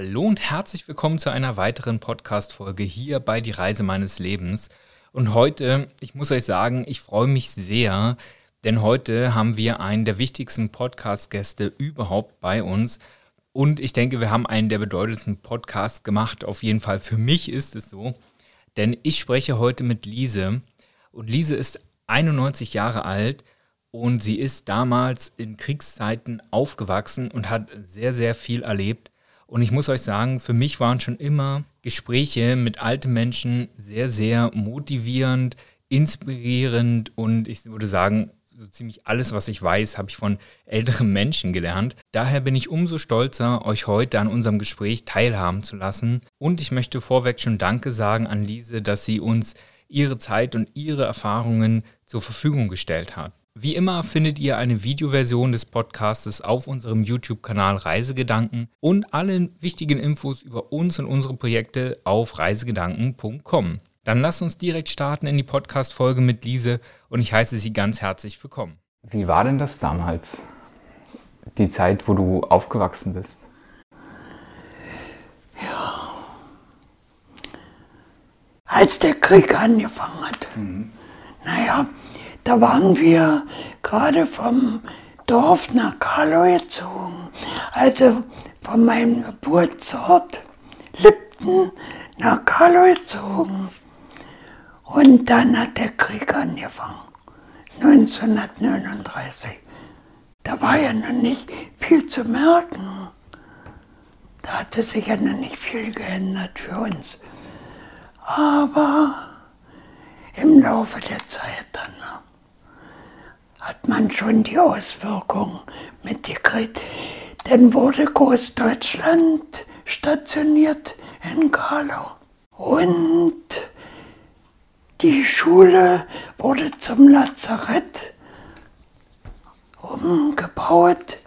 Hallo und herzlich willkommen zu einer weiteren Podcast-Folge hier bei Die Reise meines Lebens. Und heute, ich muss euch sagen, ich freue mich sehr, denn heute haben wir einen der wichtigsten Podcast-Gäste überhaupt bei uns. Und ich denke, wir haben einen der bedeutendsten Podcasts gemacht. Auf jeden Fall für mich ist es so. Denn ich spreche heute mit Lise. Und Lise ist 91 Jahre alt und sie ist damals in Kriegszeiten aufgewachsen und hat sehr, sehr viel erlebt. Und ich muss euch sagen, für mich waren schon immer Gespräche mit alten Menschen sehr, sehr motivierend, inspirierend und ich würde sagen, so ziemlich alles, was ich weiß, habe ich von älteren Menschen gelernt. Daher bin ich umso stolzer, euch heute an unserem Gespräch teilhaben zu lassen. Und ich möchte vorweg schon Danke sagen an Lise, dass sie uns ihre Zeit und ihre Erfahrungen zur Verfügung gestellt hat. Wie immer findet ihr eine Videoversion des Podcastes auf unserem YouTube-Kanal Reisegedanken und alle wichtigen Infos über uns und unsere Projekte auf reisegedanken.com. Dann lasst uns direkt starten in die Podcast-Folge mit Lise und ich heiße Sie ganz herzlich willkommen. Wie war denn das damals? Die Zeit, wo du aufgewachsen bist? Ja. Als der Krieg angefangen hat. Mhm. Naja, da waren wir gerade vom Dorf nach Karlau gezogen. Also von meinem Geburtsort Lipten nach Karlau gezogen. Und dann hat der Krieg angefangen. 1939. Da war ja noch nicht viel zu merken. Da hatte sich ja noch nicht viel geändert für uns. Aber im Laufe der Zeit dann hat man schon die Auswirkungen mitgekriegt. Dann wurde Großdeutschland stationiert in Karlau. Und die Schule wurde zum Lazarett umgebaut.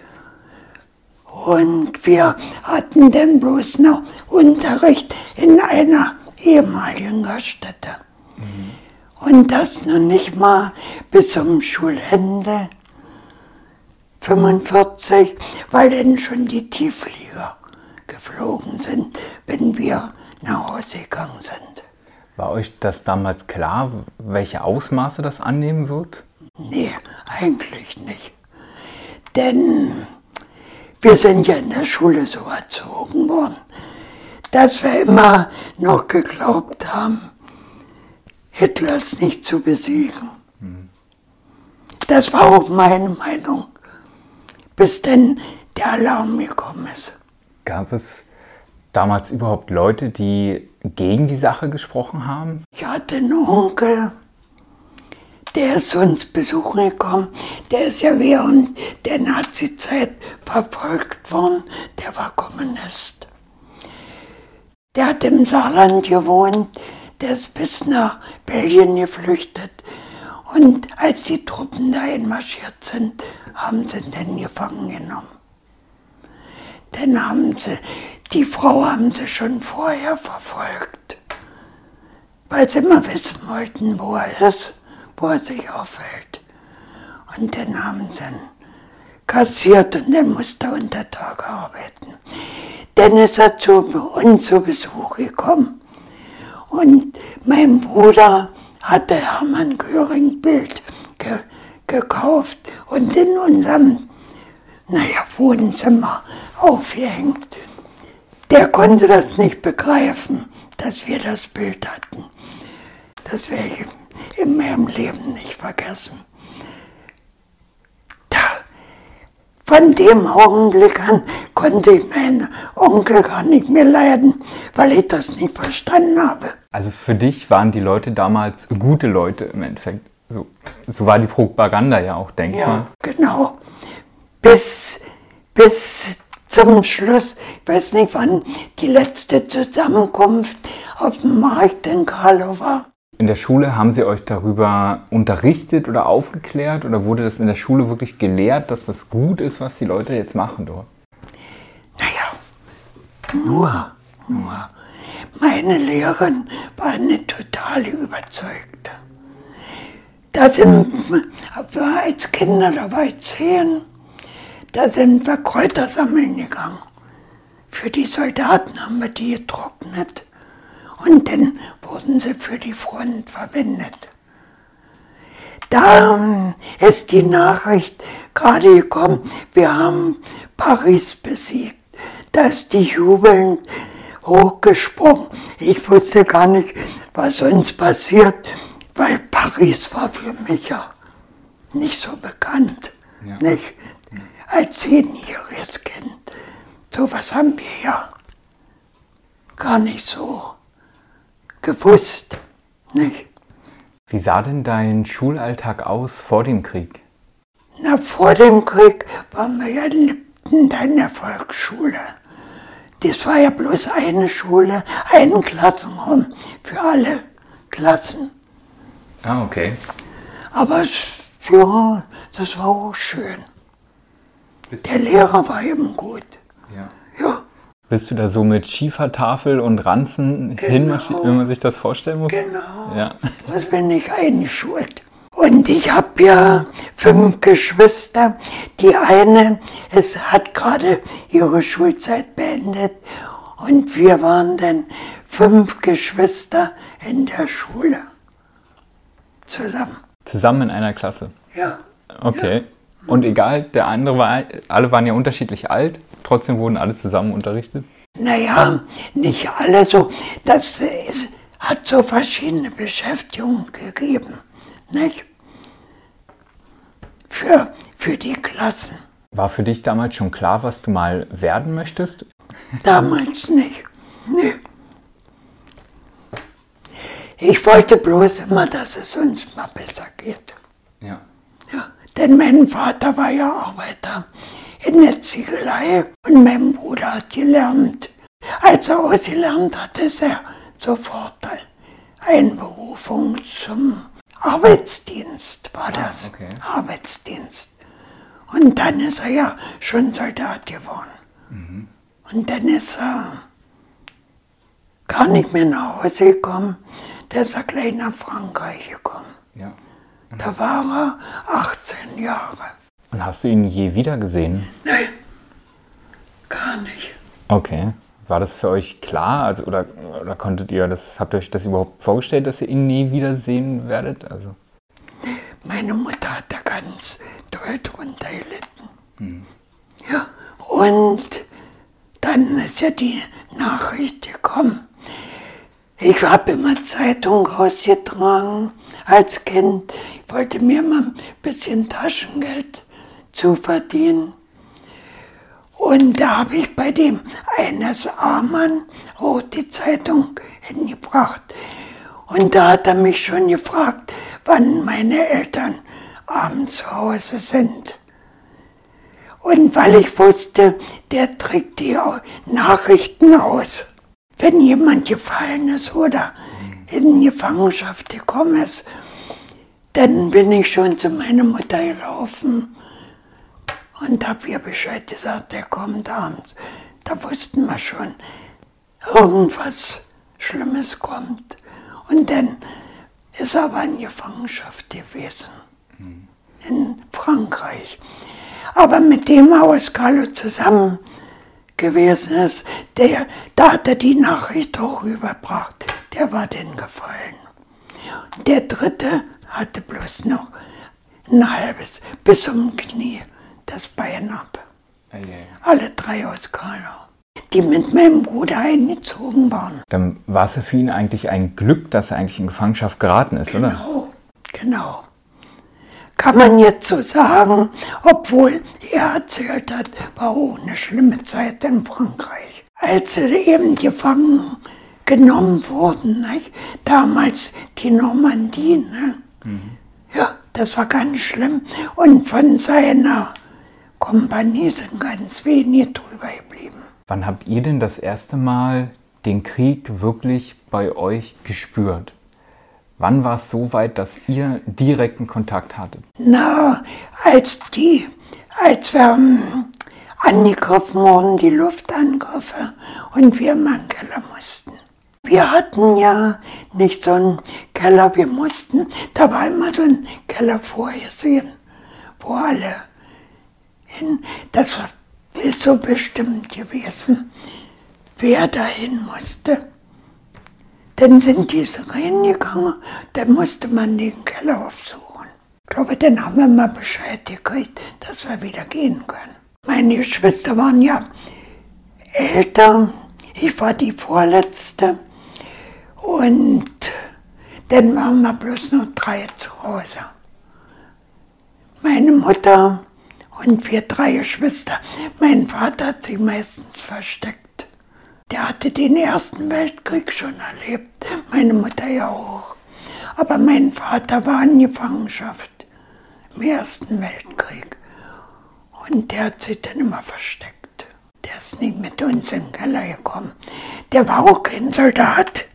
Und wir hatten dann bloß noch Unterricht in einer ehemaligen Gaststätte. Mhm. Und das noch nicht mal bis zum Schulende 45, weil dann schon die Tiefflieger geflogen sind, wenn wir nach Hause gegangen sind. War euch das damals klar, welche Ausmaße das annehmen wird? Nee, eigentlich nicht. Denn wir sind ja in der Schule so erzogen worden, dass wir immer noch geglaubt haben, Hitlers nicht zu besiegen. Das war auch meine Meinung, bis denn der Alarm gekommen ist. Gab es damals überhaupt Leute, die gegen die Sache gesprochen haben? Ich hatte einen Onkel, der ist uns besuchen gekommen. Der ist ja während der Nazizeit verfolgt worden. Der war Kommunist. Der hat im Saarland gewohnt der ist bis nach Belgien geflüchtet. Und als die Truppen da einmarschiert sind, haben sie dann gefangen genommen. Dann haben sie, die Frau haben sie schon vorher verfolgt, weil sie immer wissen wollten, wo er ist, wo er sich aufhält. Und dann haben sie ihn kassiert und dann musste er unter Tage arbeiten. Dann ist er zu uns zu Besuch gekommen. Und mein Bruder hatte Hermann Göring Bild ge gekauft und in unserem, naja, Wohnzimmer aufgehängt. Der konnte das nicht begreifen, dass wir das Bild hatten. Das werde ich in meinem Leben nicht vergessen. Von dem Augenblick an konnte ich meinen Onkel gar nicht mehr leiden, weil ich das nicht verstanden habe. Also für dich waren die Leute damals gute Leute im Endeffekt. So, so war die Propaganda ja auch, denke ich. Ja, genau. Bis, bis zum Schluss, ich weiß nicht, wann die letzte Zusammenkunft auf dem Markt in Karlow war. In der Schule haben Sie euch darüber unterrichtet oder aufgeklärt oder wurde das in der Schule wirklich gelehrt, dass das gut ist, was die Leute jetzt machen dort? Naja, nur, nur. Meine Lehrerin war eine totale Überzeugte. Da sind wir als Kinder, da war ich zehn, da sind wir Kräuter sammeln gegangen. für die Soldaten haben wir die getrocknet und dann wurden sie für die Front verwendet. Da ist die Nachricht gerade gekommen, wir haben Paris besiegt. Da ist die jubelnd hochgesprungen. Ich wusste gar nicht, was uns passiert, weil Paris war für mich ja nicht so bekannt. Ja. Nicht? Als zehnjähriges Kind. So was haben wir ja gar nicht so gewusst. Nicht? Wie sah denn dein Schulalltag aus vor dem Krieg? Na, vor dem Krieg waren wir ja in der Volksschule. Das war ja bloß eine Schule, ein Klassenraum für alle Klassen. Ah, okay. Aber ja, das war auch schön. Der Lehrer war eben gut. Ja. Bist du da so mit Schiefertafel und Ranzen genau. hinmarschiert, wenn man sich das vorstellen muss? Genau. Ja. Das bin ich eingeschult. Und ich habe ja fünf Geschwister. Die eine es hat gerade ihre Schulzeit beendet. Und wir waren dann fünf Geschwister in der Schule. Zusammen. Zusammen in einer Klasse? Ja. Okay. Ja. Und egal, der andere war, alle waren ja unterschiedlich alt, trotzdem wurden alle zusammen unterrichtet? Naja, nicht alle so. Das ist, hat so verschiedene Beschäftigungen gegeben, nicht? Für, für die Klassen. War für dich damals schon klar, was du mal werden möchtest? Damals nicht. Nee. Ich wollte bloß immer, dass es uns mal besser geht. Ja. Denn mein Vater war ja Arbeiter in der Ziegelei und mein Bruder hat gelernt. Als er ausgelernt hatte, ist er sofort Einberufung zum Arbeitsdienst war das. Ah, okay. Arbeitsdienst. Und dann ist er ja schon Soldat geworden. Mhm. Und dann ist er gar nicht mehr nach Hause gekommen. Da ist er gleich nach Frankreich gekommen. Ja. Da war er 18 Jahre. Und hast du ihn je wieder gesehen? Nein, gar nicht. Okay. War das für euch klar? Also, oder, oder konntet ihr das, habt ihr euch das überhaupt vorgestellt, dass ihr ihn nie wiedersehen werdet? Also. Meine Mutter hat da ganz doll drunter gelitten. Hm. Ja, und dann ist ja die Nachricht gekommen. Ich habe immer Zeitung rausgetragen als Kind. Ich wollte mir mal ein bisschen Taschengeld zu verdienen. Und da habe ich bei dem eines Armann auch die Zeitung hingebracht. Und da hat er mich schon gefragt, wann meine Eltern abends zu Hause sind. Und weil ich wusste, der trägt die Nachrichten aus. Wenn jemand gefallen ist oder in Gefangenschaft gekommen ist, dann bin ich schon zu meiner Mutter gelaufen und habe ihr Bescheid gesagt, der kommt abends. Da wussten wir schon, irgendwas Schlimmes kommt. Und dann ist er aber in Gefangenschaft gewesen, in Frankreich. Aber mit dem aus Carlo zusammen gewesen ist, der, da hat er die Nachricht auch rübergebracht. Der war denn gefallen. Der dritte hatte bloß noch ein halbes bis zum Knie das Bein ab. Okay. Alle drei aus Karlau, die mit meinem Bruder eingezogen waren. Dann war es ja für ihn eigentlich ein Glück, dass er eigentlich in Gefangenschaft geraten ist, genau, oder? Genau, genau. Kann man jetzt so sagen, obwohl er erzählt hat, war auch eine schlimme Zeit in Frankreich. Als sie eben gefangen genommen wurden, nicht? damals die Normandie. Ne? Mhm. Ja, das war ganz schlimm. Und von seiner Kompanie sind ganz wenige drüber geblieben. Wann habt ihr denn das erste Mal den Krieg wirklich bei euch gespürt? Wann war es so weit, dass ihr direkten Kontakt hattet? Na, als die, als wir um, angegriffen wurden, die Luftangriffe, und wir im Keller mussten. Wir hatten ja nicht so einen Keller, wir mussten, da war immer so ein Keller vorgesehen, wo alle hin, das ist so bestimmt gewesen. wer dahin musste. Dann sind diese reingegangen, dann musste man den Keller aufsuchen. Ich glaube, dann haben wir mal Bescheid gekriegt, dass wir wieder gehen können. Meine Geschwister waren ja älter, ich war die Vorletzte und dann waren wir bloß noch drei zu Hause. Meine Mutter und wir drei Geschwister. Mein Vater hat sich meistens versteckt. Der hatte den Ersten Weltkrieg schon erlebt, meine Mutter ja auch. Aber mein Vater war in Gefangenschaft im Ersten Weltkrieg. Und der hat sich dann immer versteckt. Der ist nicht mit uns in den Keller gekommen. Der war auch kein Soldat,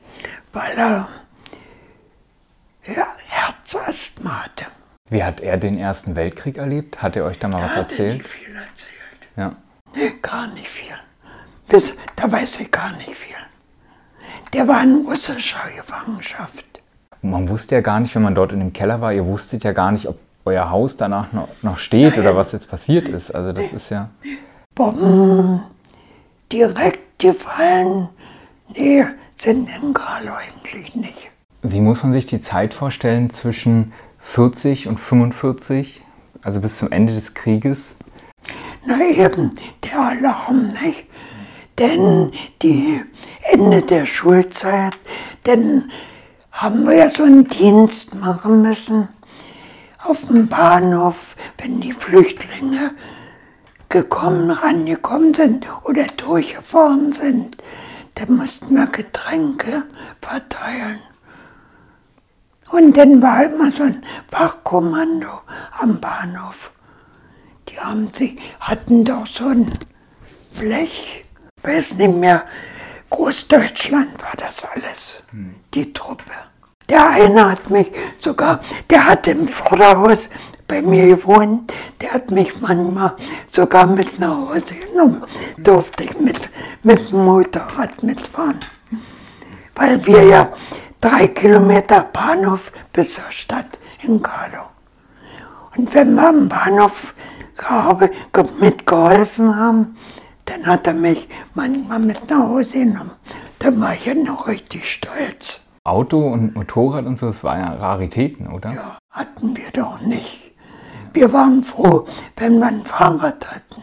weil er ja, Herzasthma hatte. Wie hat er den Ersten Weltkrieg erlebt? Hat er euch da mal was Er erzählt? nicht viel erzählt. Ja. Nee, gar nicht viel. Bis, da weiß ich gar nicht viel. Der war in russischer Gefangenschaft. Man wusste ja gar nicht, wenn man dort in dem Keller war, ihr wusstet ja gar nicht, ob euer Haus danach noch, noch steht oder was jetzt passiert ist. Also das ist ja. Bomben direkt gefallen. Nee, sind in Karl eigentlich nicht. Wie muss man sich die Zeit vorstellen zwischen 40 und 45, also bis zum Ende des Krieges? Na eben, der Alarm, nicht? Denn die Ende der Schulzeit, dann haben wir ja so einen Dienst machen müssen auf dem Bahnhof, wenn die Flüchtlinge gekommen, angekommen sind oder durchgefahren sind, dann mussten wir Getränke verteilen. Und dann war immer so ein Wachkommando am Bahnhof. Die haben sie, hatten doch so ein Blech, weiß nicht mehr, Großdeutschland war das alles, die Truppe. Der eine hat mich sogar, der hat im Vorderhaus bei mir gewohnt, der hat mich manchmal sogar mit nach Hause genommen, durfte ich mit, mit dem Motorrad mitfahren. Weil wir ja drei Kilometer Bahnhof bis zur Stadt in Karlow. Und wenn wir am Bahnhof mitgeholfen haben, dann hat er mich manchmal mit nach Hause genommen. Da war ich ja noch richtig stolz. Auto und Motorrad und so, das waren ja Raritäten, oder? Ja, hatten wir doch nicht. Wir waren froh, wenn wir ein Fahrrad hatten.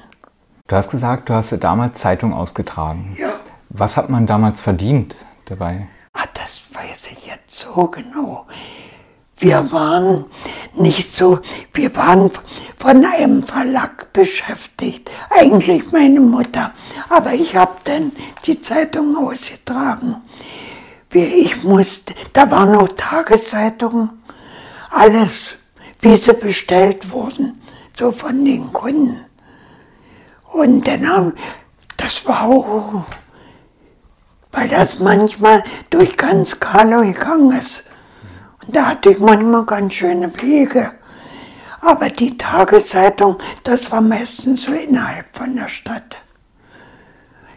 Du hast gesagt, du hast ja damals Zeitung ausgetragen. Ja. Was hat man damals verdient dabei? Ah, das weiß ich jetzt so genau. Wir waren nicht so, wir waren von einem Verlag beschäftigt, eigentlich meine Mutter. Aber ich habe dann die Zeitung ausgetragen. Ich musste, da waren noch Tageszeitungen, alles, wie sie bestellt wurden, so von den Kunden. Und dann haben, das war auch weil das manchmal durch ganz Karlow gegangen ist. Und da hatte ich manchmal ganz schöne Wege. Aber die Tageszeitung, das war meistens so innerhalb von der Stadt.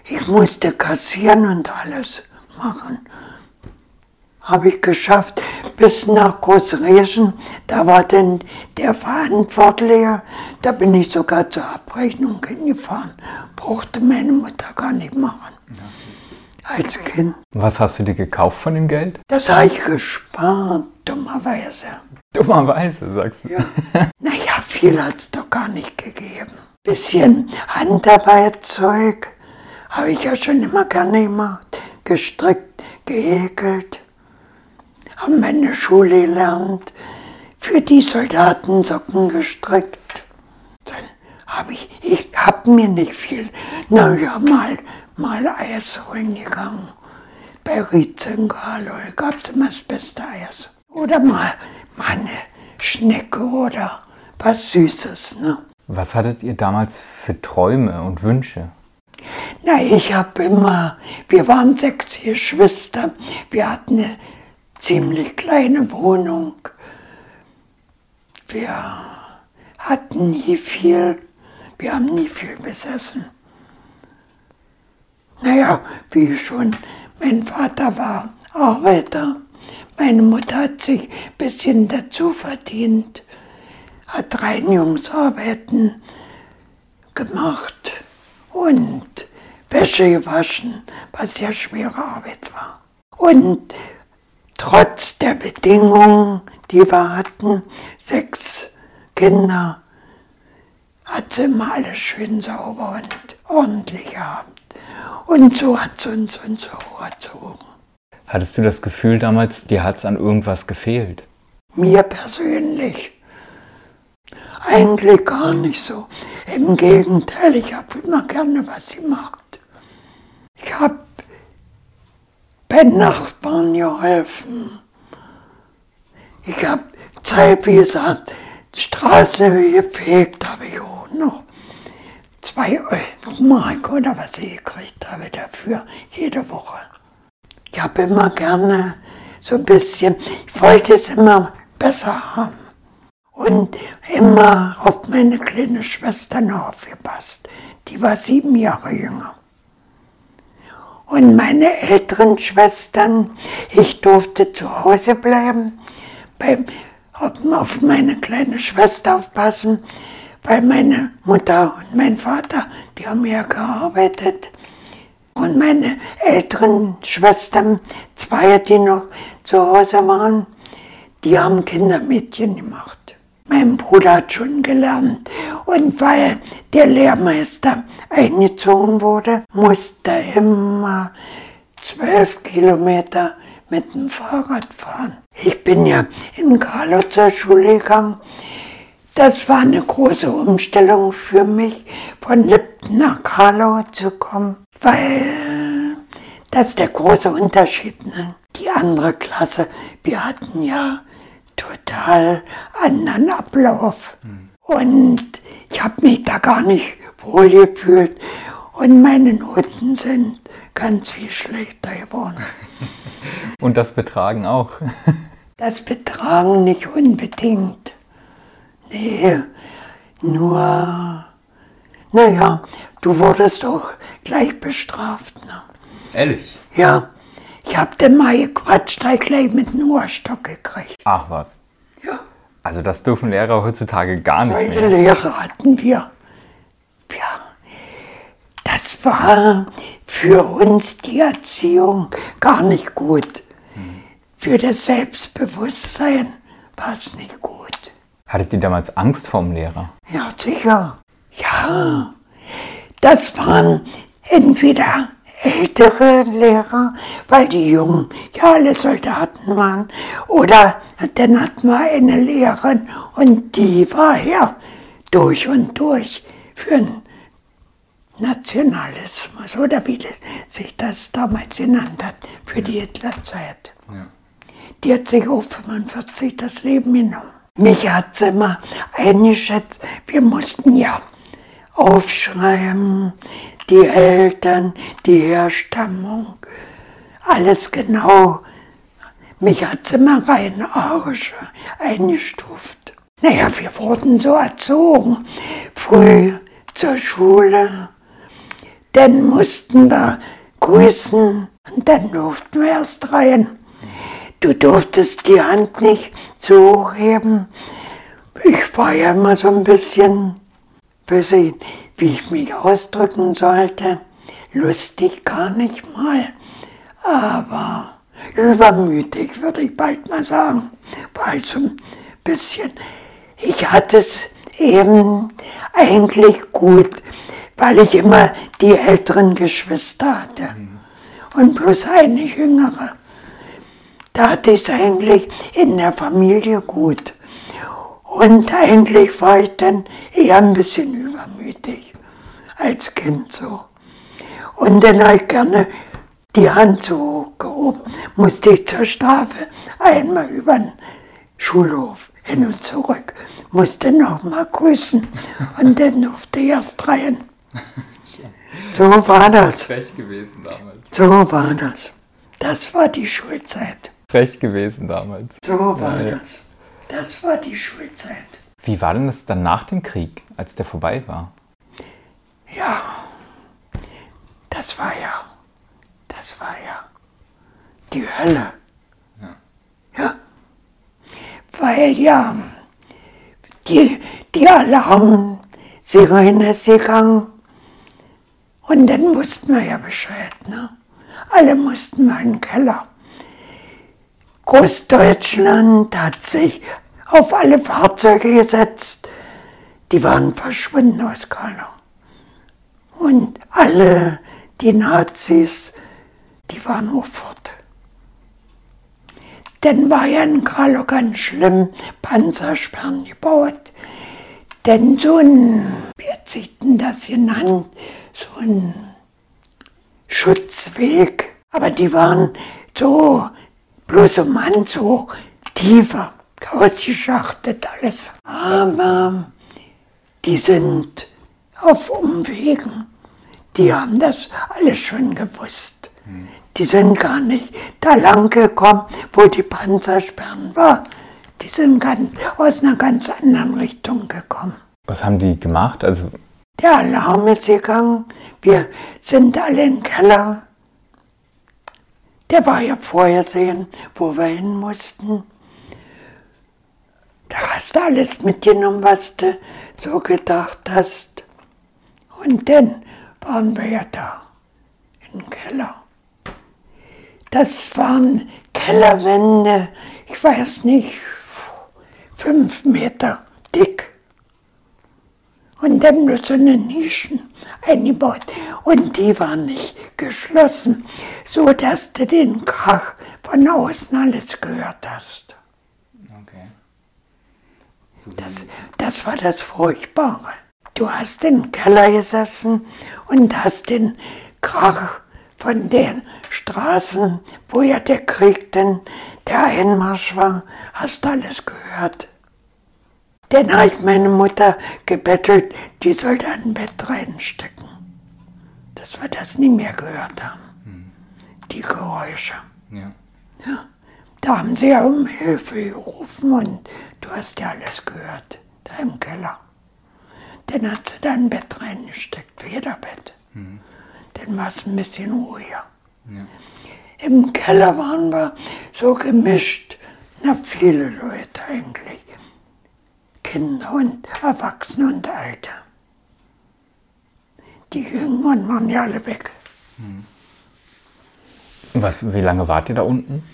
Ich musste kassieren und alles machen. Habe ich geschafft bis nach Großrieschen. Da war dann der Verantwortliche. Da bin ich sogar zur Abrechnung hingefahren. Brauchte meine Mutter gar nicht machen. Als Kind. Was hast du dir gekauft von dem Geld? Das habe ich gespart, dummerweise. Dummerweise, sagst du. Naja, viel hat es doch gar nicht gegeben. Bisschen Handarbeitszeug habe ich ja schon immer gerne gemacht. Gestrickt, gehäkelt. Haben der Schule gelernt. Für die Soldaten Socken gestrickt. Dann habe ich, ich habe mir nicht viel. Na ja, mal, mal Eis holen gegangen. Bei Rietze in Karlow gab es immer das beste Eis. Oder mal, mal eine Schnecke oder was Süßes, ne? Was hattet ihr damals für Träume und Wünsche? Na, ich habe immer, wir waren sechs Geschwister, wir hatten eine ziemlich kleine Wohnung. Wir hatten nie viel, wir haben nie viel besessen. Naja, wie schon, mein Vater war Arbeiter, meine Mutter hat sich ein bisschen dazu verdient, hat Reinigungsarbeiten gemacht und Wäsche gewaschen, was ja schwere Arbeit war. Und trotz der Bedingungen, die wir hatten, sechs Kinder, hat sie immer alles schön sauber und ordentlich gehabt. Und so hat sie uns und so erzogen. Hattest du das Gefühl damals, dir hat es an irgendwas gefehlt? Mir persönlich eigentlich gar nicht so. Im Gegenteil, ich habe immer gerne was gemacht. Ich habe bei Nachbarn geholfen. Ich habe Zeit, wie gesagt, Straße gepflegt habe ich auch noch. Zwei Mark oder was ich gekriegt habe dafür, jede Woche. Ich habe immer gerne so ein bisschen, ich wollte es immer besser haben. Und immer auf meine kleine Schwester noch aufgepasst. Die war sieben Jahre jünger. Und meine älteren Schwestern, ich durfte zu Hause bleiben, beim, auf meine kleine Schwester aufpassen, weil meine Mutter und mein Vater, die haben ja gearbeitet. Und meine älteren Schwestern, zwei, die noch zu Hause waren, die haben Kindermädchen gemacht. Mein Bruder hat schon gelernt. Und weil der Lehrmeister eingezogen wurde, musste er immer zwölf Kilometer mit dem Fahrrad fahren. Ich bin ja in Karlow zur Schule gegangen. Das war eine große Umstellung für mich, von Lipton nach Karlow zu kommen, weil das ist der große Unterschied. Ne? Die andere Klasse, wir hatten ja total anderen Ablauf. Mhm. Und ich habe mich da gar nicht wohl gefühlt. Und meine Noten sind ganz viel schlechter geworden. Und das Betragen auch? das Betragen nicht unbedingt. Nee, nur, naja, du wurdest doch gleich bestraft. Ne? Ehrlich? Ja. Ich hab den mal gequatscht, da ich gleich mit einem Ohrstock gekriegt. Ach was. Ja. Also das dürfen Lehrer heutzutage gar nicht Solche mehr. Lehrer hatten wir. Ja. Das war für uns die Erziehung gar nicht gut. Für das Selbstbewusstsein war es nicht gut. Hattet ihr damals Angst vorm Lehrer? Ja, sicher. Ja. Das waren entweder ältere Lehrer, weil die Jungen ja alle Soldaten waren. Oder dann hatten wir eine Lehrerin und die war ja durch und durch für den Nationalismus oder wie das, sich das damals genannt hat, für die Hitlerzeit. Ja. Die hat sich auch 45 das Leben genommen. Mich hat sie immer eingeschätzt, wir mussten ja aufschreiben, die Eltern, die Herstammung, alles genau. Mich hat sie mal rein arisch eingestuft. Naja, wir wurden so erzogen, früh zur Schule, dann mussten wir grüßen und dann durften wir erst rein. Du durftest die Hand nicht so hochheben. Ich war ja immer so ein bisschen, weiß wie ich mich ausdrücken sollte. Lustig gar nicht mal, aber übermütig, würde ich bald mal sagen. War ich so ein bisschen. Ich hatte es eben eigentlich gut, weil ich immer die älteren Geschwister hatte und bloß eine jüngere. Da hatte ich es eigentlich in der Familie gut. Und eigentlich war ich dann eher ein bisschen übermütig als Kind so. Und dann habe ich gerne die Hand so hochgehoben, musste ich zur Strafe einmal über den Schulhof hin und zurück, musste noch mal grüßen und dann durfte ich erst rein. So war das. Frech gewesen damals. So war das. Das war die Schulzeit. Frech gewesen damals. So war ja, das. Das war die Schulzeit. Wie war denn das dann nach dem Krieg, als der vorbei war? Ja, das war ja, das war ja die Hölle. Ja. ja. Weil ja, die, die Alarmsirene ist gegangen Und dann wussten wir ja Bescheid. Ne? Alle mussten mal in den Keller. Großdeutschland hat sich auf alle Fahrzeuge gesetzt. Die waren verschwunden aus Karlau. Und alle die Nazis, die waren nur fort. Dann war ja in Karlau ganz schlimm Panzersperren gebaut. Denn so ein, wie hat sich denn das genannt, so ein Schutzweg, aber die waren so bloß um Mann so tiefer ausgeschachtet alles. Aber die sind auf Umwegen. Die haben das alles schon gewusst. Die sind gar nicht da lang gekommen, wo die Panzersperren war. Die sind ganz, aus einer ganz anderen Richtung gekommen. Was haben die gemacht? Also der Alarm ist gegangen. Wir sind alle im Keller. Der war ja vorhersehen, wo wir hin mussten. Da hast du alles mitgenommen, was du so gedacht hast. Und dann waren wir ja da, im Keller. Das waren Kellerwände, ich weiß nicht, fünf Meter dick. Und dann nur so eine Nischen eingebaut. Und die waren nicht geschlossen, so dass du den Krach von außen alles gehört hast. Okay. Das, das war das Furchtbare. Du hast im Keller gesessen und hast den Krach von den Straßen, wo ja der Krieg denn der Einmarsch war, hast alles gehört. Dann ich meine Mutter gebettelt, die soll da ein Bett reinstecken. Dass wir das nie mehr gehört haben. Hm. Die Geräusche. Ja. ja. Da haben sie ja um Hilfe gerufen und du hast ja alles gehört, da im Keller. Dann hat sie da ein Bett reingesteckt, Federbett. Mhm. Dann war es ein bisschen ruhiger. Ja. Im Keller waren wir so gemischt, na viele Leute eigentlich. Kinder und Erwachsene und Alte. Die Jüngeren waren ja alle weg. Mhm. Was, wie lange wart ihr da unten?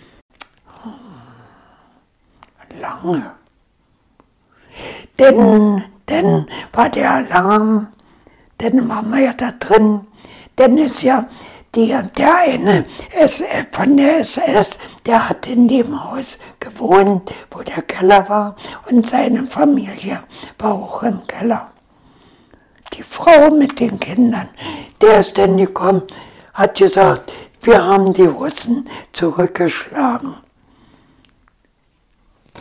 Lange. Denn, denn war der Alarm, dann waren wir ja da drin. Denn ist ja die, der eine SS, von der SS, der hat in dem Haus gewohnt, wo der Keller war und seine Familie war auch im Keller. Die Frau mit den Kindern, der ist dann gekommen, hat gesagt, wir haben die Russen zurückgeschlagen.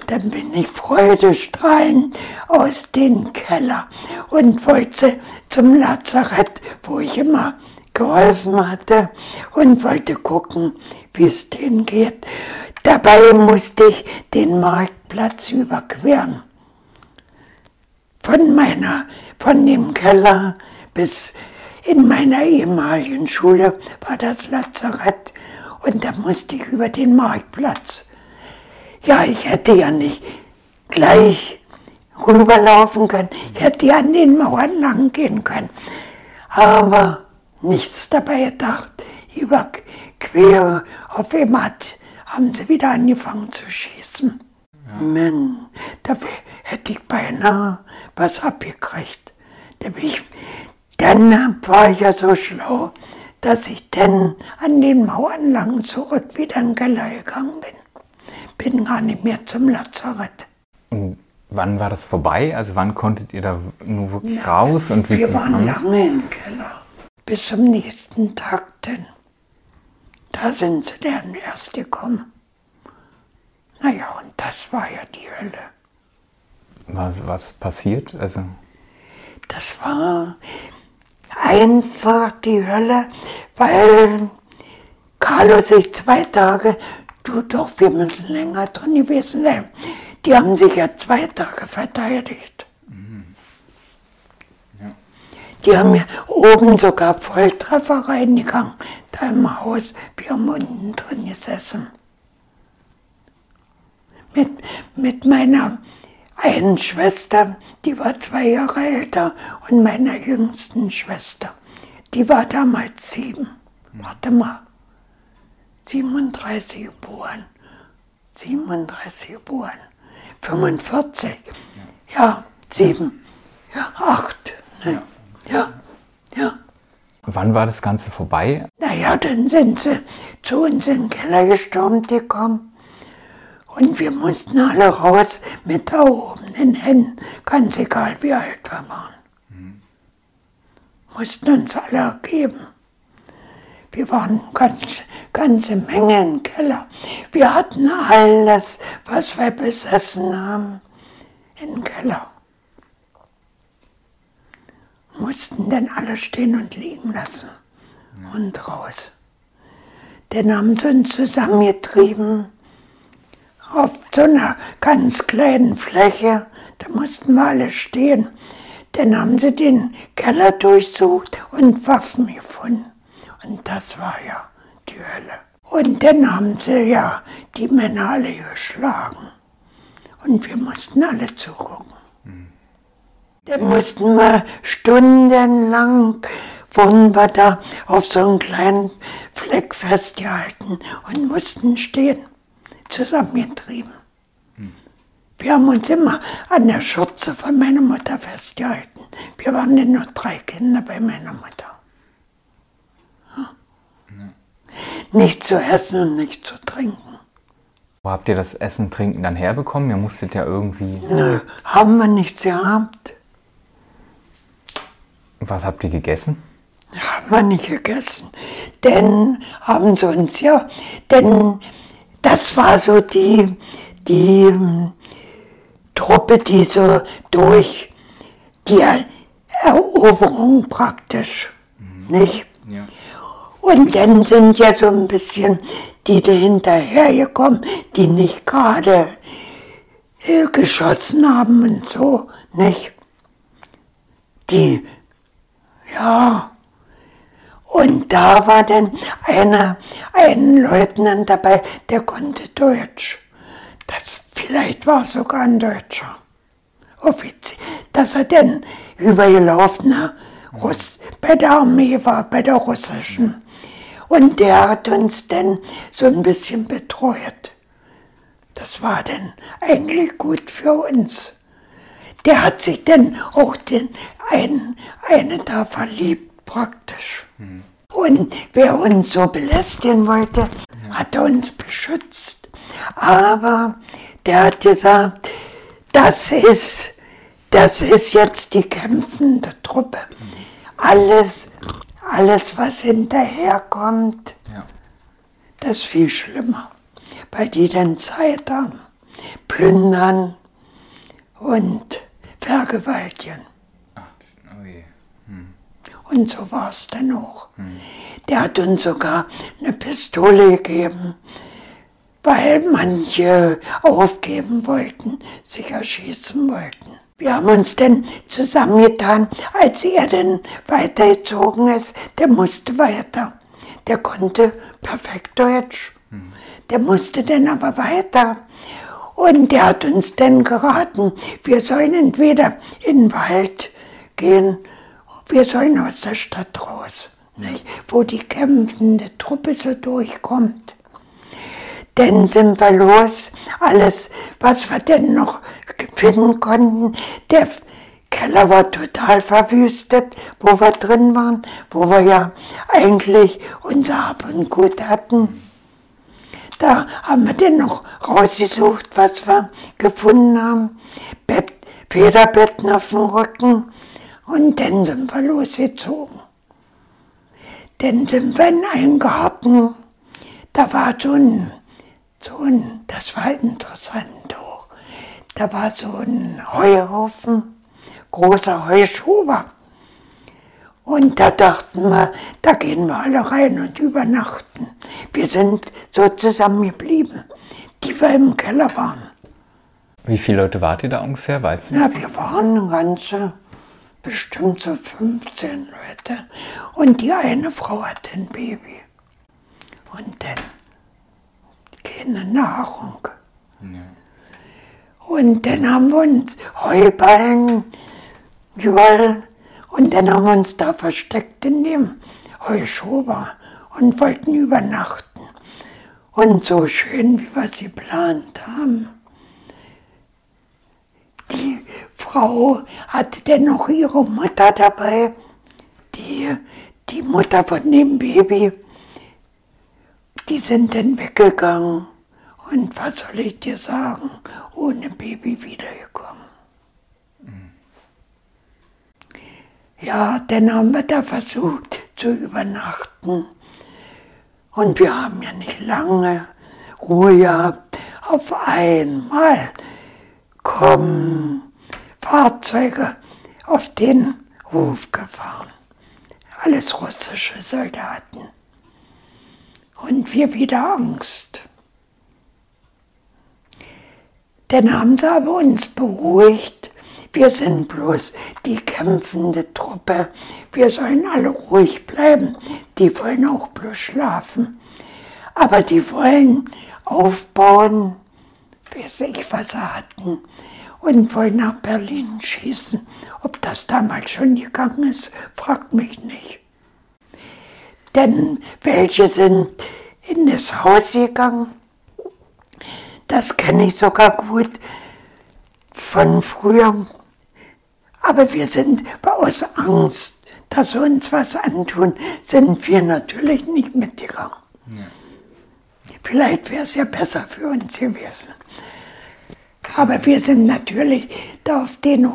Dann bin ich freudestrahlend aus dem Keller und wollte zum Lazarett, wo ich immer geholfen hatte und wollte gucken, wie es denen geht. Dabei musste ich den Marktplatz überqueren. Von meiner, von dem Keller bis in meiner ehemaligen Schule war das Lazarett und da musste ich über den Marktplatz. Ja, ich hätte ja nicht gleich rüberlaufen können. Ich hätte ja an den Mauern lang gehen können. Aber nichts dabei gedacht. Überquere auf einmal haben sie wieder angefangen zu schießen. Ja. Mann, da hätte ich beinahe was abgekriegt. Da ich, dann war ich ja so schlau, dass ich dann an den Mauern lang zurück wieder in den Keller gegangen bin. Bin gar nicht mehr zum Lazarett. Und wann war das vorbei? Also wann konntet ihr da nur wirklich Na, raus? Und wie wir waren lange im Keller bis zum nächsten Tag denn. Da sind sie dann erst gekommen. Naja, und das war ja die Hölle. Was, was passiert? Also das war einfach die Hölle, weil Carlo sich zwei Tage, du doch, wir müssen länger drin gewesen sein. Die haben sich ja zwei Tage verteidigt. Die haben ja oben sogar Volltreffer reingegangen, da im Haus. Wir haben unten drin gesessen. Mit, mit meiner einen Schwester, die war zwei Jahre älter, und meiner jüngsten Schwester. die war damals sieben. Warte mal. 37 geboren. 37 geboren. 45. Ja, sieben. Ja, acht. Ne? Ja, ja. Wann war das Ganze vorbei? Naja, dann sind sie zu uns in den Keller gestürmt gekommen. Und wir mussten alle raus mit erhobenen Händen, ganz egal wie alt wir waren. Mussten uns alle ergeben. Wir waren ganz, ganze Menge im Keller. Wir hatten alles, was wir besessen haben, im Keller. Mussten dann alle stehen und liegen lassen und raus. Dann haben sie uns zusammengetrieben auf so einer ganz kleinen Fläche. Da mussten wir alle stehen. Dann haben sie den Keller durchsucht und Waffen gefunden. Und das war ja die Hölle. Und dann haben sie ja die Männer alle geschlagen. Und wir mussten alle zugucken. Dann mussten wir stundenlang, wurden wir da auf so einem kleinen Fleck festgehalten und mussten stehen, zusammengetrieben. Wir haben uns immer an der Schürze von meiner Mutter festgehalten. Wir waren ja nur drei Kinder bei meiner Mutter. Nicht zu essen und nicht zu trinken. Wo habt ihr das Essen, Trinken dann herbekommen? Ihr musstet ja irgendwie. Nö, haben wir nichts gehabt. Was habt ihr gegessen? Haben wir nicht gegessen. Denn haben sie uns ja, denn das war so die, die ähm, Truppe, die so durch die Eroberung praktisch, nicht? Ja. Und dann sind ja so ein bisschen die da hinterhergekommen, die nicht gerade äh, geschossen haben und so, nicht? Die, ja. Und da war dann einer, ein Leutnant dabei, der konnte Deutsch. Das, vielleicht war sogar ein Deutscher. Offizier, dass er denn übergelaufener Russ, bei der Armee war, bei der russischen. Und der hat uns dann so ein bisschen betreut. Das war dann eigentlich gut für uns. Der hat sich dann auch den einen, eine da verliebt praktisch. Und wer uns so belästigen wollte, hat er uns beschützt. Aber der hat gesagt, das ist, das ist jetzt die kämpfende Truppe. Alles, alles, was hinterherkommt, Ja. das ist viel schlimmer, weil die dann Zeit haben, plündern und vergewaltigen. Ach, oh je. Und so war es dann auch. Der hat uns sogar eine Pistole gegeben, weil manche aufgeben wollten, sich erschießen wollten. Wir haben uns dann zusammengetan, als er dann weitergezogen ist, der musste weiter. Der konnte perfekt Deutsch. Der musste dann aber weiter. Und der hat uns dann geraten, wir sollen entweder in den Wald gehen, wir sollen aus der Stadt raus, nicht? wo die kämpfende Truppe so durchkommt. Dann sind wir los, alles, was wir denn noch finden konnten. Der Keller war total verwüstet, wo wir drin waren, wo wir ja eigentlich unser Hab und Gut hatten. Da haben wir dann noch rausgesucht, was wir gefunden haben. Bett, Federbetten auf dem Rücken. Und dann sind wir losgezogen. Dann sind wir in einen Garten. Da war so ein, so ein, das war interessant auch. Da war so ein Heuhaufen, großer Heuschuber. Und da dachten wir, da gehen wir alle rein und übernachten. Wir sind so zusammengeblieben, die wir im Keller waren. Wie viele Leute wart ihr da ungefähr? Weißt du? Na, wir waren eine ganze, bestimmt so 15 Leute. Und die eine Frau hatte ein Baby. Und dann keine Nahrung. Und dann haben wir uns Heuballen überall Und dann haben wir uns da versteckt in dem Heuschober und wollten übernachten. Und so schön, wie wir es geplant haben. Die Frau hatte dann noch ihre Mutter dabei, die, die Mutter von dem Baby. Die sind dann weggegangen. Und was soll ich dir sagen, ohne Baby wiedergekommen. Ja, dann haben wir da versucht zu übernachten. Und wir haben ja nicht lange Ruhe gehabt. Auf einmal kommen Fahrzeuge auf den Hof gefahren. Alles russische Soldaten. Und wir wieder Angst. Dann haben sie aber uns beruhigt. Wir sind bloß die kämpfende Truppe. Wir sollen alle ruhig bleiben. Die wollen auch bloß schlafen. Aber die wollen aufbauen, weiß ich, was sie hatten, und wollen nach Berlin schießen. Ob das damals schon gegangen ist, fragt mich nicht. Denn welche sind in das Haus gegangen? Das kenne ich sogar gut von früher. Aber wir sind aus Angst, dass sie uns was antun, sind wir natürlich nicht mitgegangen. Ja. Vielleicht wäre es ja besser für uns gewesen. Aber wir sind natürlich da auf den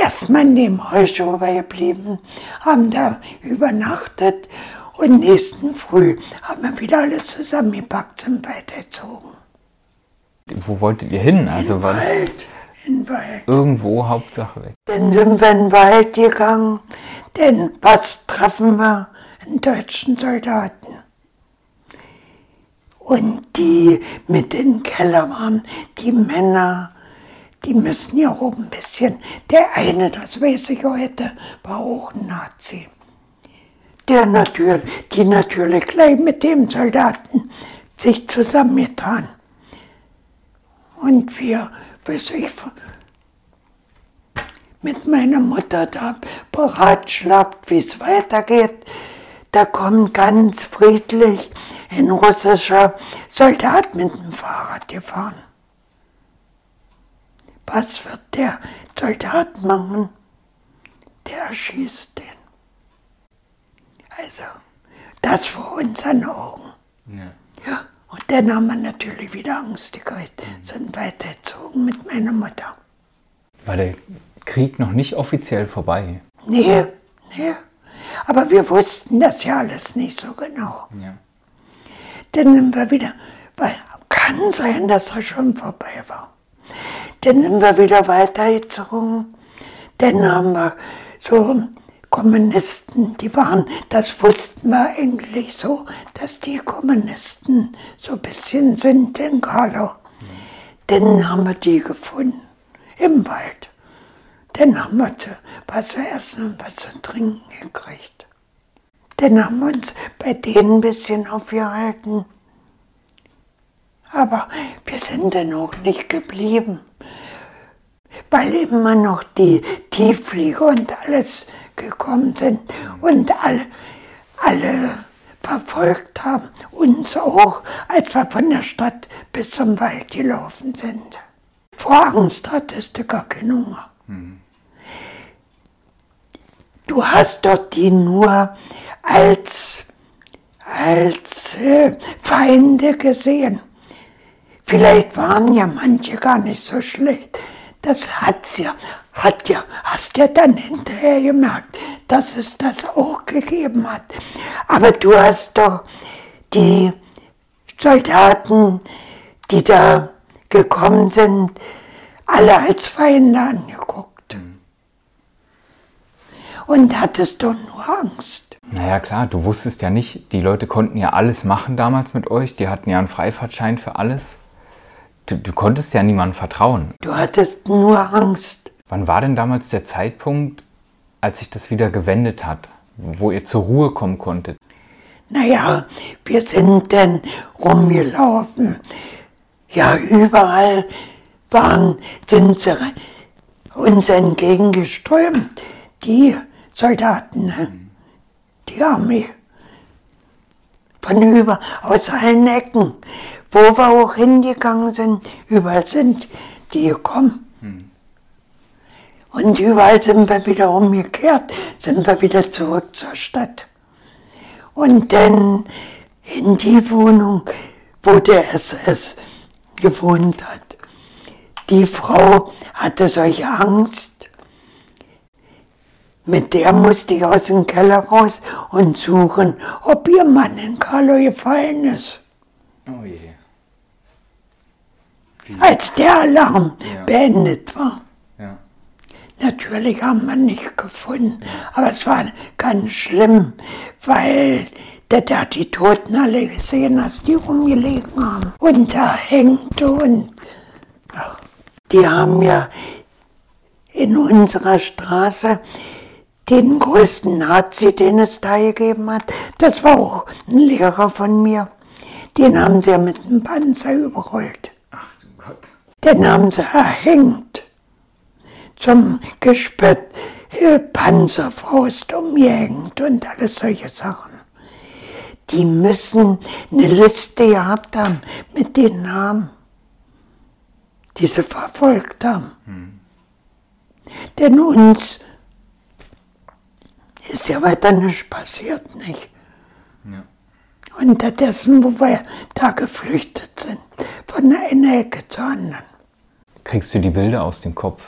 erstmal in dem Heuschober geblieben, haben da übernachtet und nächsten Früh haben wir wieder alles zusammengepackt und weitergezogen. Wo wolltet ihr hin? Also in Wald. In Wald. Irgendwo, Hauptsache weg. Dann sind wir in den Wald gegangen, denn was treffen wir? Einen deutschen Soldaten. Und die mit im Keller waren, die Männer, die müssen ja auch ein bisschen. Der eine, das weiß ich heute, war auch ein Nazi. Der natürlich, die natürlich gleich mit dem Soldaten sich zusammengetan. Und wir, weiß ich, mit meiner Mutter da beratschlagt, wie es weitergeht. Da kommt ganz friedlich ein russischer Soldat mit dem Fahrrad gefahren. Was wird der Soldat machen? Der erschießt den. Also, das vor unseren Augen. Ja. Und dann haben wir natürlich wieder Angst gekriegt, mhm. sind weitergezogen mit meiner Mutter. War der Krieg noch nicht offiziell vorbei? Nee, nee. Aber wir wussten das ja alles nicht so genau. Ja. Dann sind wir wieder, weil kann sein, dass er schon vorbei war. Dann sind wir wieder weitergezogen. Dann haben wir so Kommunisten, die waren, das wussten wir eigentlich so, dass die Kommunisten so ein bisschen sind in Karlau. Dann haben wir die gefunden im Wald. Dann haben wir was zu essen und was zu trinken gekriegt. Dann haben wir uns bei denen ein bisschen aufgehalten. Aber wir sind dann auch nicht geblieben, weil immer noch die Tiefflieger und alles gekommen sind und alle, alle verfolgt haben, uns auch, als wir von der Stadt bis zum Wald gelaufen sind. Vor Angst hattest du gar keinen Hunger. Du hast dort die nur als, als äh, Feinde gesehen. Vielleicht waren ja manche gar nicht so schlecht. Das hat's ja hat ja, hast ja dann hinterher gemerkt, dass es das auch gegeben hat. Aber du hast doch die Soldaten, die da gekommen sind, alle als Feinde angeguckt. Mhm. Und hattest doch nur Angst. Naja klar, du wusstest ja nicht, die Leute konnten ja alles machen damals mit euch, die hatten ja einen Freifahrtschein für alles. Du, du konntest ja niemandem vertrauen. Du hattest nur Angst. Wann war denn damals der Zeitpunkt, als sich das wieder gewendet hat, wo ihr zur Ruhe kommen konntet? Naja, wir sind dann rumgelaufen. Ja, überall waren, sind sie uns entgegengeströmt. die Soldaten, die Armee. Von über, aus allen Ecken, wo wir auch hingegangen sind, überall sind die gekommen. Und überall sind wir wieder umgekehrt, sind wir wieder zurück zur Stadt. Und dann in die Wohnung, wo der SS gewohnt hat. Die Frau hatte solche Angst. Mit der musste ich aus dem Keller raus und suchen, ob ihr Mann in Carlo gefallen ist. Oh je. Wie? Als der Alarm Ja. beendet war. Natürlich haben wir nicht gefunden, aber es war ganz schlimm, weil der da die Toten alle gesehen, dass die rumgelegen haben und da hängte und die haben ja in unserer Straße den größten Nazi, den es da gegeben hat, das war auch ein Lehrer von mir. Den haben sie ja mit dem Panzer überrollt. Ach du Gott. Den haben sie erhängt. Zum Gespött, äh, Panzerfaust umgehängt und alles solche Sachen. Die müssen eine Liste gehabt haben mit den Namen, die sie verfolgt haben. Denn uns ist ja weiter nichts passiert, nicht? Ja. Unterdessen, wo wir da geflüchtet sind, von einer Ecke zur anderen. Kriegst du die Bilder aus dem Kopf?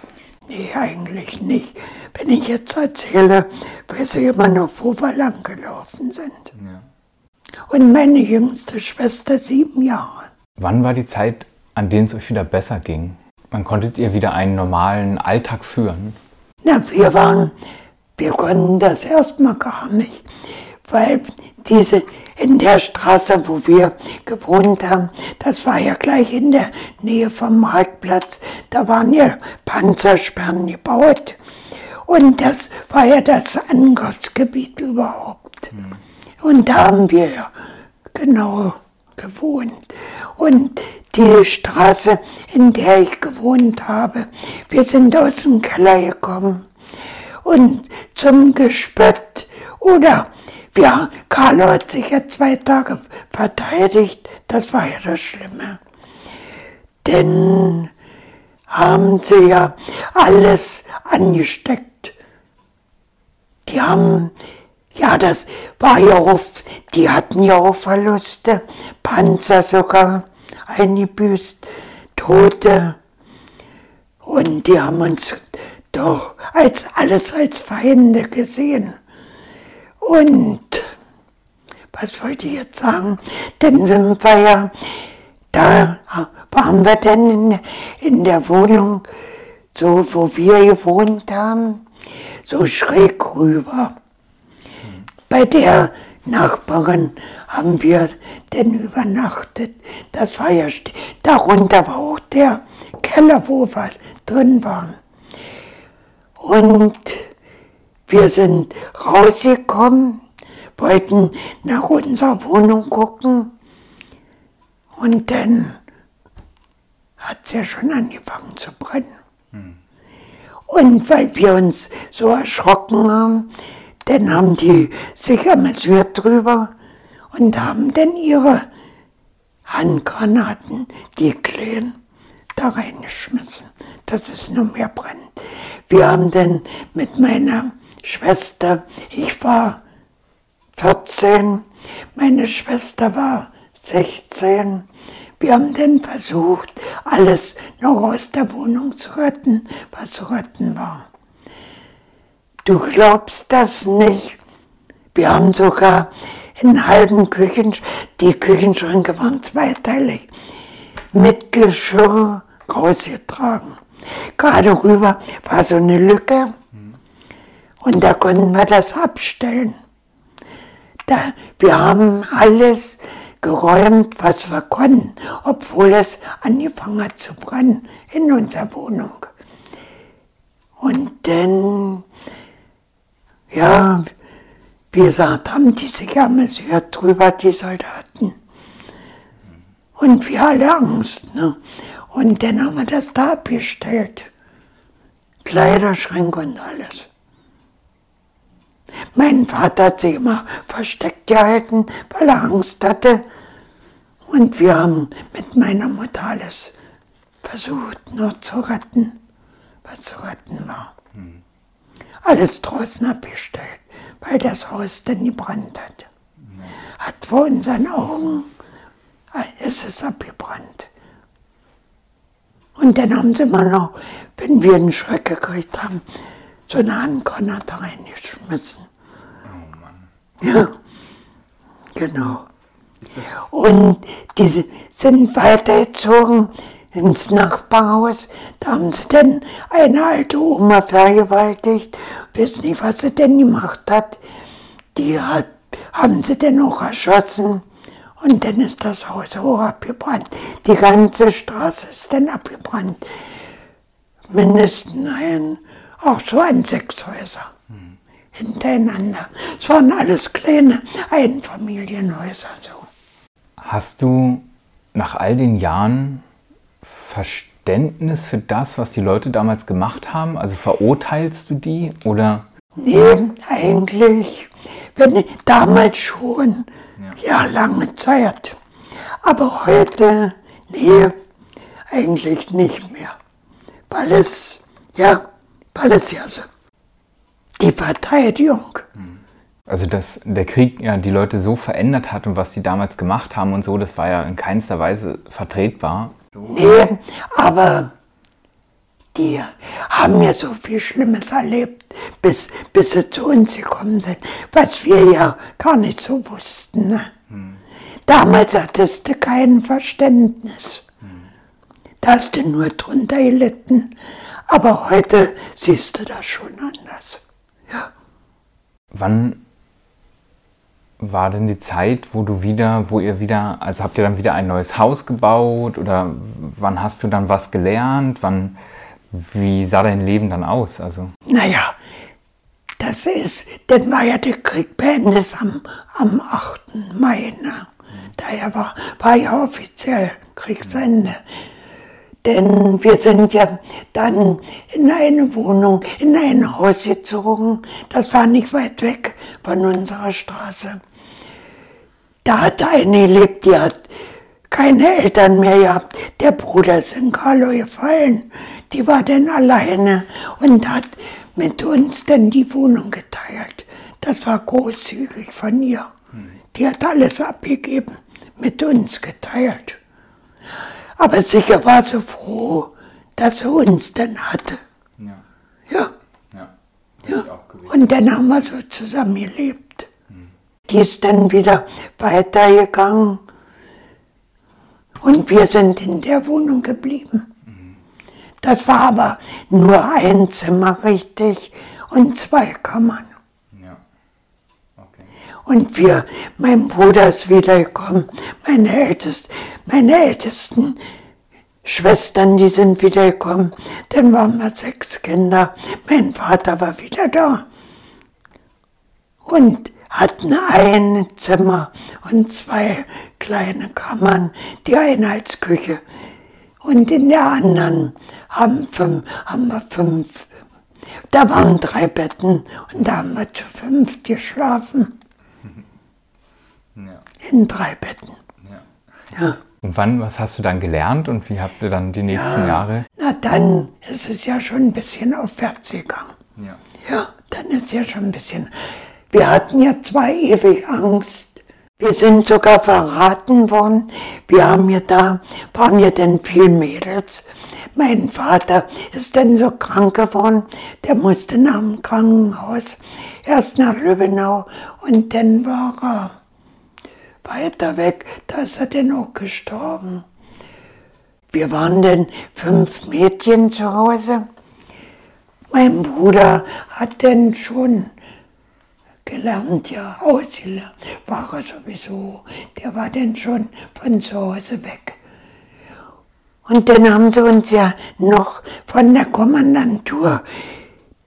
Nee, eigentlich nicht. Wenn ich jetzt erzähle, weiß ich immer noch, wo wir lang gelaufen sind. Ja. Und meine jüngste Schwester sieben Jahre. Wann war die Zeit, an der es euch wieder besser ging? Wann konntet ihr wieder einen normalen Alltag führen? Na, wir waren, wir konnten das erstmal gar nicht, weil diese, in der Straße, wo wir gewohnt haben, das war ja gleich in der Nähe vom Marktplatz, da waren ja Panzersperren gebaut. Und das war ja das Angriffsgebiet überhaupt. Und da haben wir ja genau gewohnt. Und die Straße, in der ich gewohnt habe, wir sind aus dem Keller gekommen und zum Gespött. Oder, ja, Carlo hat sich ja zwei Tage verteidigt, das war ja das Schlimme. Denn haben sie ja alles angesteckt. Die haben, ja, das war ja auch, die hatten ja auch Verluste, Panzer sogar eingebüßt, Tote. Und die haben uns doch als alles als Feinde gesehen. Und was wollte ich jetzt sagen? Dann sind wir ja, da waren wir dann in, in der Wohnung, so wo wir gewohnt haben, so schräg rüber. Bei der Nachbarin haben wir denn übernachtet. Das war ja, darunter war auch der Keller, wo wir drin waren. Und wir sind rausgekommen, wollten nach unserer Wohnung gucken und dann hat es ja schon angefangen zu brennen. Und weil wir uns so erschrocken haben, dann haben die sich amüsiert drüber und haben dann ihre Handgranaten, die kleinen, da reingeschmissen, dass es nur mehr brennt. Wir haben dann mit meiner Schwester, ich war 14, meine Schwester war 16. Wir haben dann versucht, alles noch aus der Wohnung zu retten, was zu retten war. Du glaubst das nicht? Wir haben sogar einen halben Küchen, die Küchenschränke waren zweiteilig, mit Geschirr rausgetragen. Gerade rüber war so eine Lücke und da konnten wir das abstellen. Da, wir haben alles geräumt, was wir konnten, obwohl es angefangen hat zu brennen in unserer Wohnung. Und dann, ja, wie gesagt, haben die sich amüsiert drüber, die Soldaten. Und wir alle Angst. Ne? Und dann haben wir das da abgestellt. Kleiderschrank und alles. Mein Vater hat sich immer versteckt gehalten, weil er Angst hatte. Und wir haben mit meiner Mutter alles versucht, nur zu retten, was zu retten war. Hm. Alles draußen abgestellt, weil das Haus dann gebrannt hat. Hm. Hat vor unseren Augen, ist es abgebrannt. Und dann haben sie immer noch, wenn wir einen Schreck gekriegt haben, so eine Handgranate reingeschmissen. Ja, genau. Und die sind weitergezogen ins Nachbarhaus. Da haben sie dann eine alte Oma vergewaltigt. Wissen nicht, was sie denn gemacht hat. Die hat, haben sie dann auch erschossen. Und dann ist das Haus hoch abgebrannt. Die ganze Straße ist dann abgebrannt. Mindestens ein, auch so ein sechs. Hintereinander. Es waren alles kleine Einfamilienhäuser. So. Hast du nach all den Jahren Verständnis für das, was die Leute damals gemacht haben? Also verurteilst du die oder? Nee, eigentlich. Wenn, damals schon. Ja. ja, lange Zeit. Aber heute, nee, eigentlich nicht mehr. Weil es, ja, weil es ja so. Die Verteidigung. Hm. Also, dass der Krieg ja die Leute so verändert hat und was sie damals gemacht haben und so, das war ja in keinster Weise vertretbar. Nee, aber die haben ja so viel Schlimmes erlebt, bis, bis sie zu uns gekommen sind, was wir ja gar nicht so wussten. Ne? Hm. Damals hattest du kein Verständnis. Hm. Da hast du nur drunter gelitten. Aber heute siehst du das schon anders. Wann war denn die Zeit, wo du wieder, wo ihr wieder, also habt ihr dann wieder ein neues Haus gebaut oder wann hast du dann was gelernt? Wann, wie sah dein Leben dann aus? Also? Naja, das ist, dann war ja der Krieg beendet am, am 8. Mai. Ne? Daher war, war ja offiziell Kriegsende. Denn wir sind ja dann in eine Wohnung, in ein Haus gezogen. Das war nicht weit weg von unserer Straße. Da hat eine gelebt, die hat keine Eltern mehr gehabt. Der Bruder ist in Carlo gefallen. Die war dann alleine und hat mit uns dann die Wohnung geteilt. Das war großzügig von ihr. Die hat alles abgegeben, mit uns geteilt. Aber sicher war sie froh, dass sie uns dann hatte. Ja. Ja. ja. ja. Und dann haben wir so zusammen gelebt. Die ist dann wieder weitergegangen und wir sind in der Wohnung geblieben. Das war aber nur ein Zimmer richtig und zwei Kammern. Und wir, mein Bruder ist wiedergekommen, meine, Ältest, meine ältesten Schwestern, die sind wiedergekommen. Dann waren wir sechs Kinder. Mein Vater war wieder da. Und hatten ein Zimmer und zwei kleine Kammern, die eine als Küche. Und in der anderen haben, fünf, haben wir fünf. Da waren drei Betten und da haben wir zu fünf geschlafen. In drei Betten. Ja. ja. Und wann, was hast du dann gelernt und wie habt ihr dann die nächsten ja, Jahre? Na dann ist es ja schon ein bisschen aufwärts gegangen. Ja. Ja, dann ist ja schon ein bisschen. Wir hatten ja zwei ewig Angst. Wir sind sogar verraten worden. Wir haben ja da, waren ja dann viel Mädels. Mein Vater ist dann so krank geworden, der musste nach dem Krankenhaus, erst nach Lübbenau und dann war er weiter weg, da ist er dann auch gestorben. Wir waren dann fünf Mädchen zu Hause. Mein Bruder hat dann schon gelernt, ja, ausgelernt, war er sowieso. Der war dann schon von zu Hause weg. Und dann haben sie uns ja noch von der Kommandantur,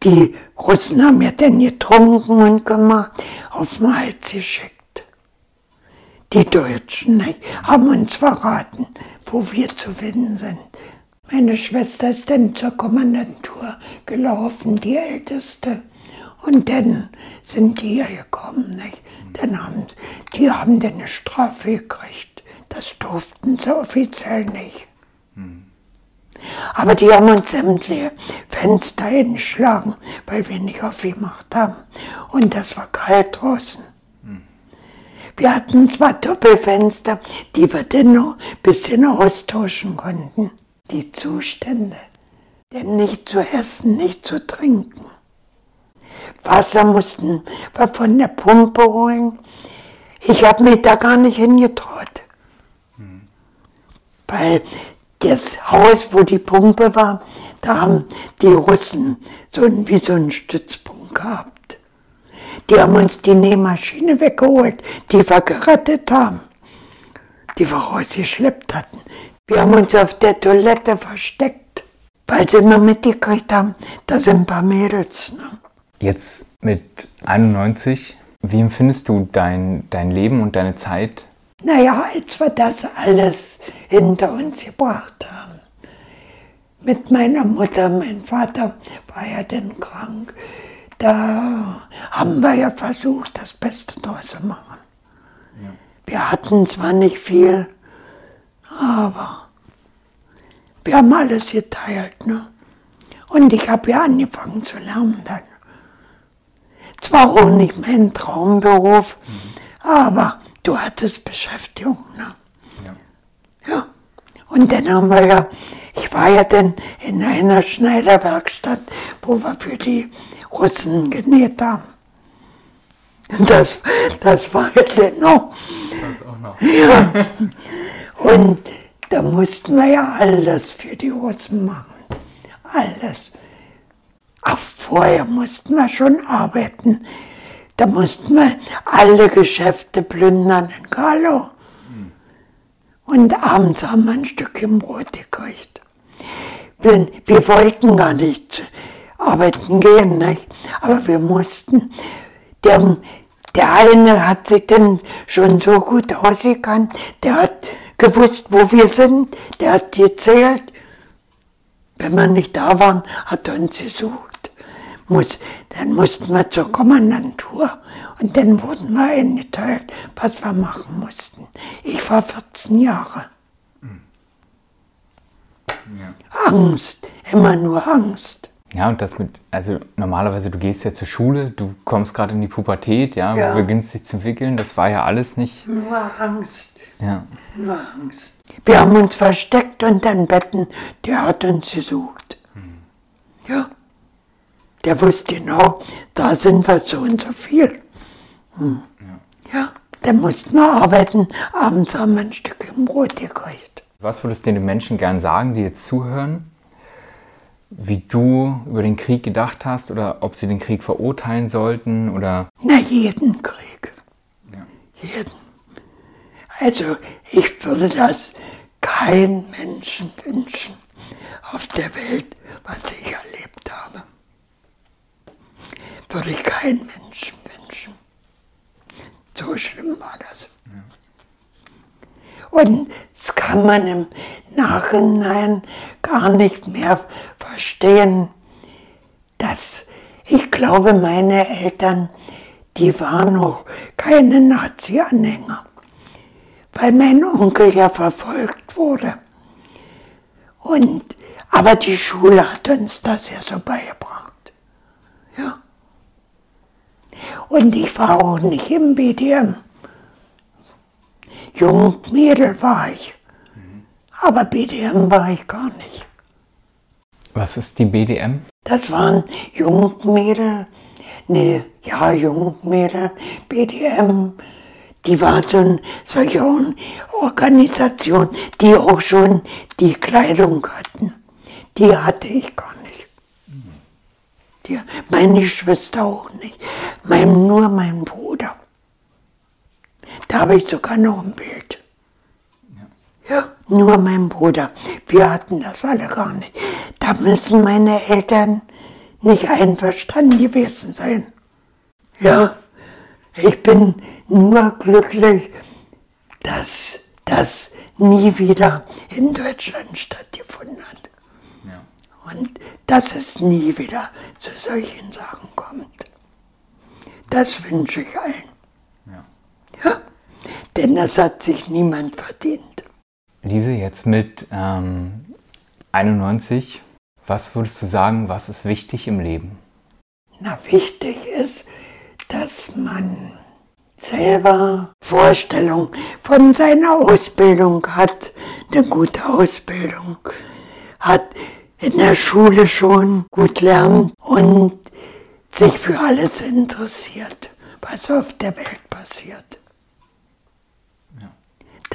die Russen haben ja dann getrunken und gemacht, auf den Hals geschickt. Die Deutschen haben uns verraten, wo wir zu finden sind. Meine Schwester ist dann zur Kommandantur gelaufen, die Älteste. Und dann sind die hier gekommen, nicht? Dann haben die haben dann eine Strafe gekriegt. Das durften sie offiziell nicht. Aber die haben uns sämtliche Fenster eingeschlagen, weil wir nicht aufgemacht haben. Und das war kalt draußen. Wir hatten zwar Doppelfenster, die wir dann noch ein bisschen austauschen konnten. Die Zustände, denn nicht zu essen, nicht zu trinken. Wasser mussten wir von der Pumpe holen. Ich habe mich da gar nicht hingetraut. Weil das Haus, wo die Pumpe war, da haben die Russen so wie so einen Stützpunkt gehabt. Die haben uns die Nähmaschine weggeholt, die wir gerettet haben, die wir rausgeschleppt hatten. Wir haben uns auf der Toilette versteckt, weil sie immer mitgekriegt haben, da sind ein paar Mädels. Ne? Jetzt mit 91, wie empfindest du dein, dein Leben und deine Zeit? Naja, als wir das alles hinter uns gebracht haben. Mit meiner Mutter, mein Vater war ja dann krank. Da haben wir ja versucht, das Beste draus zu machen. Wir hatten zwar nicht viel, aber wir haben alles geteilt. Ne? Und ich habe ja angefangen zu lernen dann. Zwar auch nicht mein Traumberuf, aber du hattest Beschäftigung. Ne? Ja. Und dann haben wir ja, ich war ja dann in einer Schneiderwerkstatt, wo wir für die Russen genäht haben. Das, das war dann noch. Das auch noch. Ja. Und da mussten wir ja alles für die Russen machen. Alles. Auch vorher mussten wir schon arbeiten. Da mussten wir alle Geschäfte plündern in Karlau. Und abends haben wir ein Stückchen Brot gekriegt. Wir, wir wollten gar nicht arbeiten gehen, nicht? aber wir mussten. Der, der eine hat sich dann schon so gut ausgekannt, der hat gewusst, wo wir sind, der hat gezählt. Wenn wir nicht da waren, hat er uns gesucht. Muss, dann mussten wir zur Kommandantur und dann wurden wir eingeteilt, was wir machen mussten. Ich war 14 Jahre. Ja. Angst, immer nur Angst. Ja, und das mit, also normalerweise, du gehst ja zur Schule, du kommst gerade in die Pubertät, ja, Ja. beginnst dich zu entwickeln, das war ja alles nicht. Nur Angst, Ja. nur Angst. Wir haben uns versteckt unter den Betten, der hat uns gesucht. Ja, der wusste genau, da sind wir so und so viel. Hm. Ja, dann mussten wir arbeiten, abends haben wir ein Stückchen Brot gekriegt. Was würdest du den Menschen gern sagen, die jetzt zuhören, wie du über den Krieg gedacht hast oder ob sie den Krieg verurteilen sollten oder Na, jeden Krieg. Ja. Jeden. Also, ich würde das kein Menschen wünschen auf der Welt, was ich erlebt habe. Würde ich kein Menschen wünschen. So schlimm war das. Und das kann man im Nachhinein gar nicht mehr verstehen, dass ich glaube, meine Eltern, die waren noch keine Nazi-Anhänger, weil mein Onkel ja verfolgt wurde. Und, aber die Schule hat uns das ja so beigebracht. Ja. Und ich war auch nicht im BDM. Jung Mädel war ich. Aber BDM war ich gar nicht. was ist die BDM? Das waren Jungmädel, ne, ja, Jungmädel, BDM, die war so eine solche Organisation, die auch schon die Kleidung hatten. Die hatte ich gar nicht. Die, meine Schwester auch nicht. Mein, nur mein Bruder. Da habe ich sogar noch ein Bild. Ja, nur mein Bruder. Wir hatten das alle gar nicht. Da müssen meine Eltern nicht einverstanden gewesen sein. Ja, ich bin nur glücklich, dass das nie wieder in Deutschland stattgefunden hat. Ja. Und dass es nie wieder zu solchen Sachen kommt. Das wünsche ich allen. Ja. Denn das hat sich niemand verdient. Lise, jetzt mit ähm, 91, was würdest du sagen, was ist wichtig im Leben? Na, wichtig ist, dass man selber Vorstellung von seiner Ausbildung hat, eine gute Ausbildung hat, in der Schule schon gut lernt und sich für alles interessiert, was auf der Welt passiert.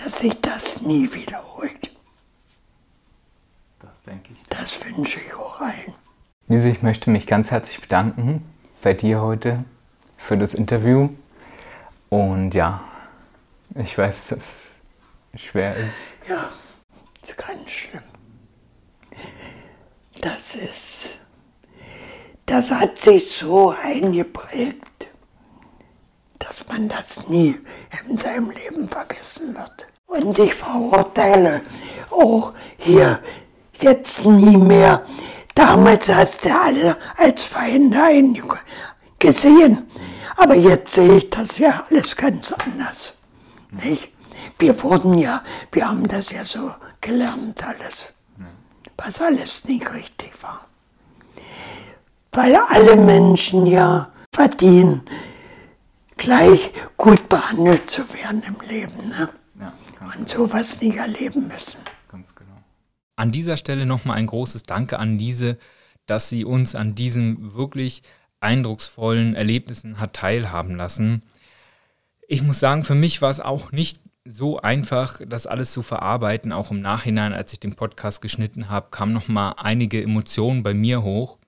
Dass sich das nie wiederholt. Das denke ich. Das wünsche ich auch allen. Lise, ich möchte mich ganz herzlich bedanken bei dir heute für das Interview. Und ja, ich weiß, dass es schwer ist. Ja, ist ganz schlimm. Das ist, das hat sich so eingeprägt, dass man das nie in seinem Leben vergessen wird. Und ich verurteile auch hier jetzt nie mehr. Damals hast du alle als Feinde gesehen. Aber jetzt sehe ich das ja alles ganz anders. Nicht? Wir wurden ja, wir haben das ja so gelernt alles, was alles nicht richtig war. Weil alle Menschen ja verdienen, gleich gut behandelt zu werden im Leben. Ne? Und sowas nicht erleben müssen. ganz genau. An dieser Stelle nochmal ein großes Danke an Lise, dass sie uns an diesen wirklich eindrucksvollen Erlebnissen hat teilhaben lassen. Ich muss sagen, für mich war es auch nicht so einfach, das alles zu verarbeiten. Auch im Nachhinein, als ich den Podcast geschnitten habe, kamen nochmal einige Emotionen bei mir hoch.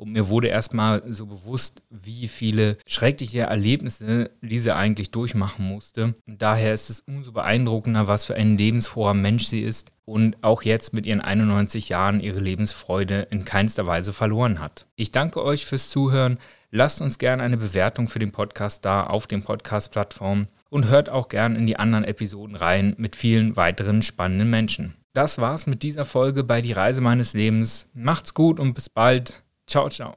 Und mir wurde erstmal so bewusst, wie viele schreckliche Erlebnisse Lise eigentlich durchmachen musste. Und daher ist es umso beeindruckender, was für ein lebensfroher Mensch sie ist und auch jetzt mit ihren 91 Jahren ihre Lebensfreude in keinster Weise verloren hat. Ich danke euch fürs Zuhören. Lasst uns gerne eine Bewertung für den Podcast da auf den Podcast-Plattformen und hört auch gerne in die anderen Episoden rein mit vielen weiteren spannenden Menschen. Das war's mit dieser Folge bei Die Reise meines Lebens. Macht's gut und bis bald. 悄悄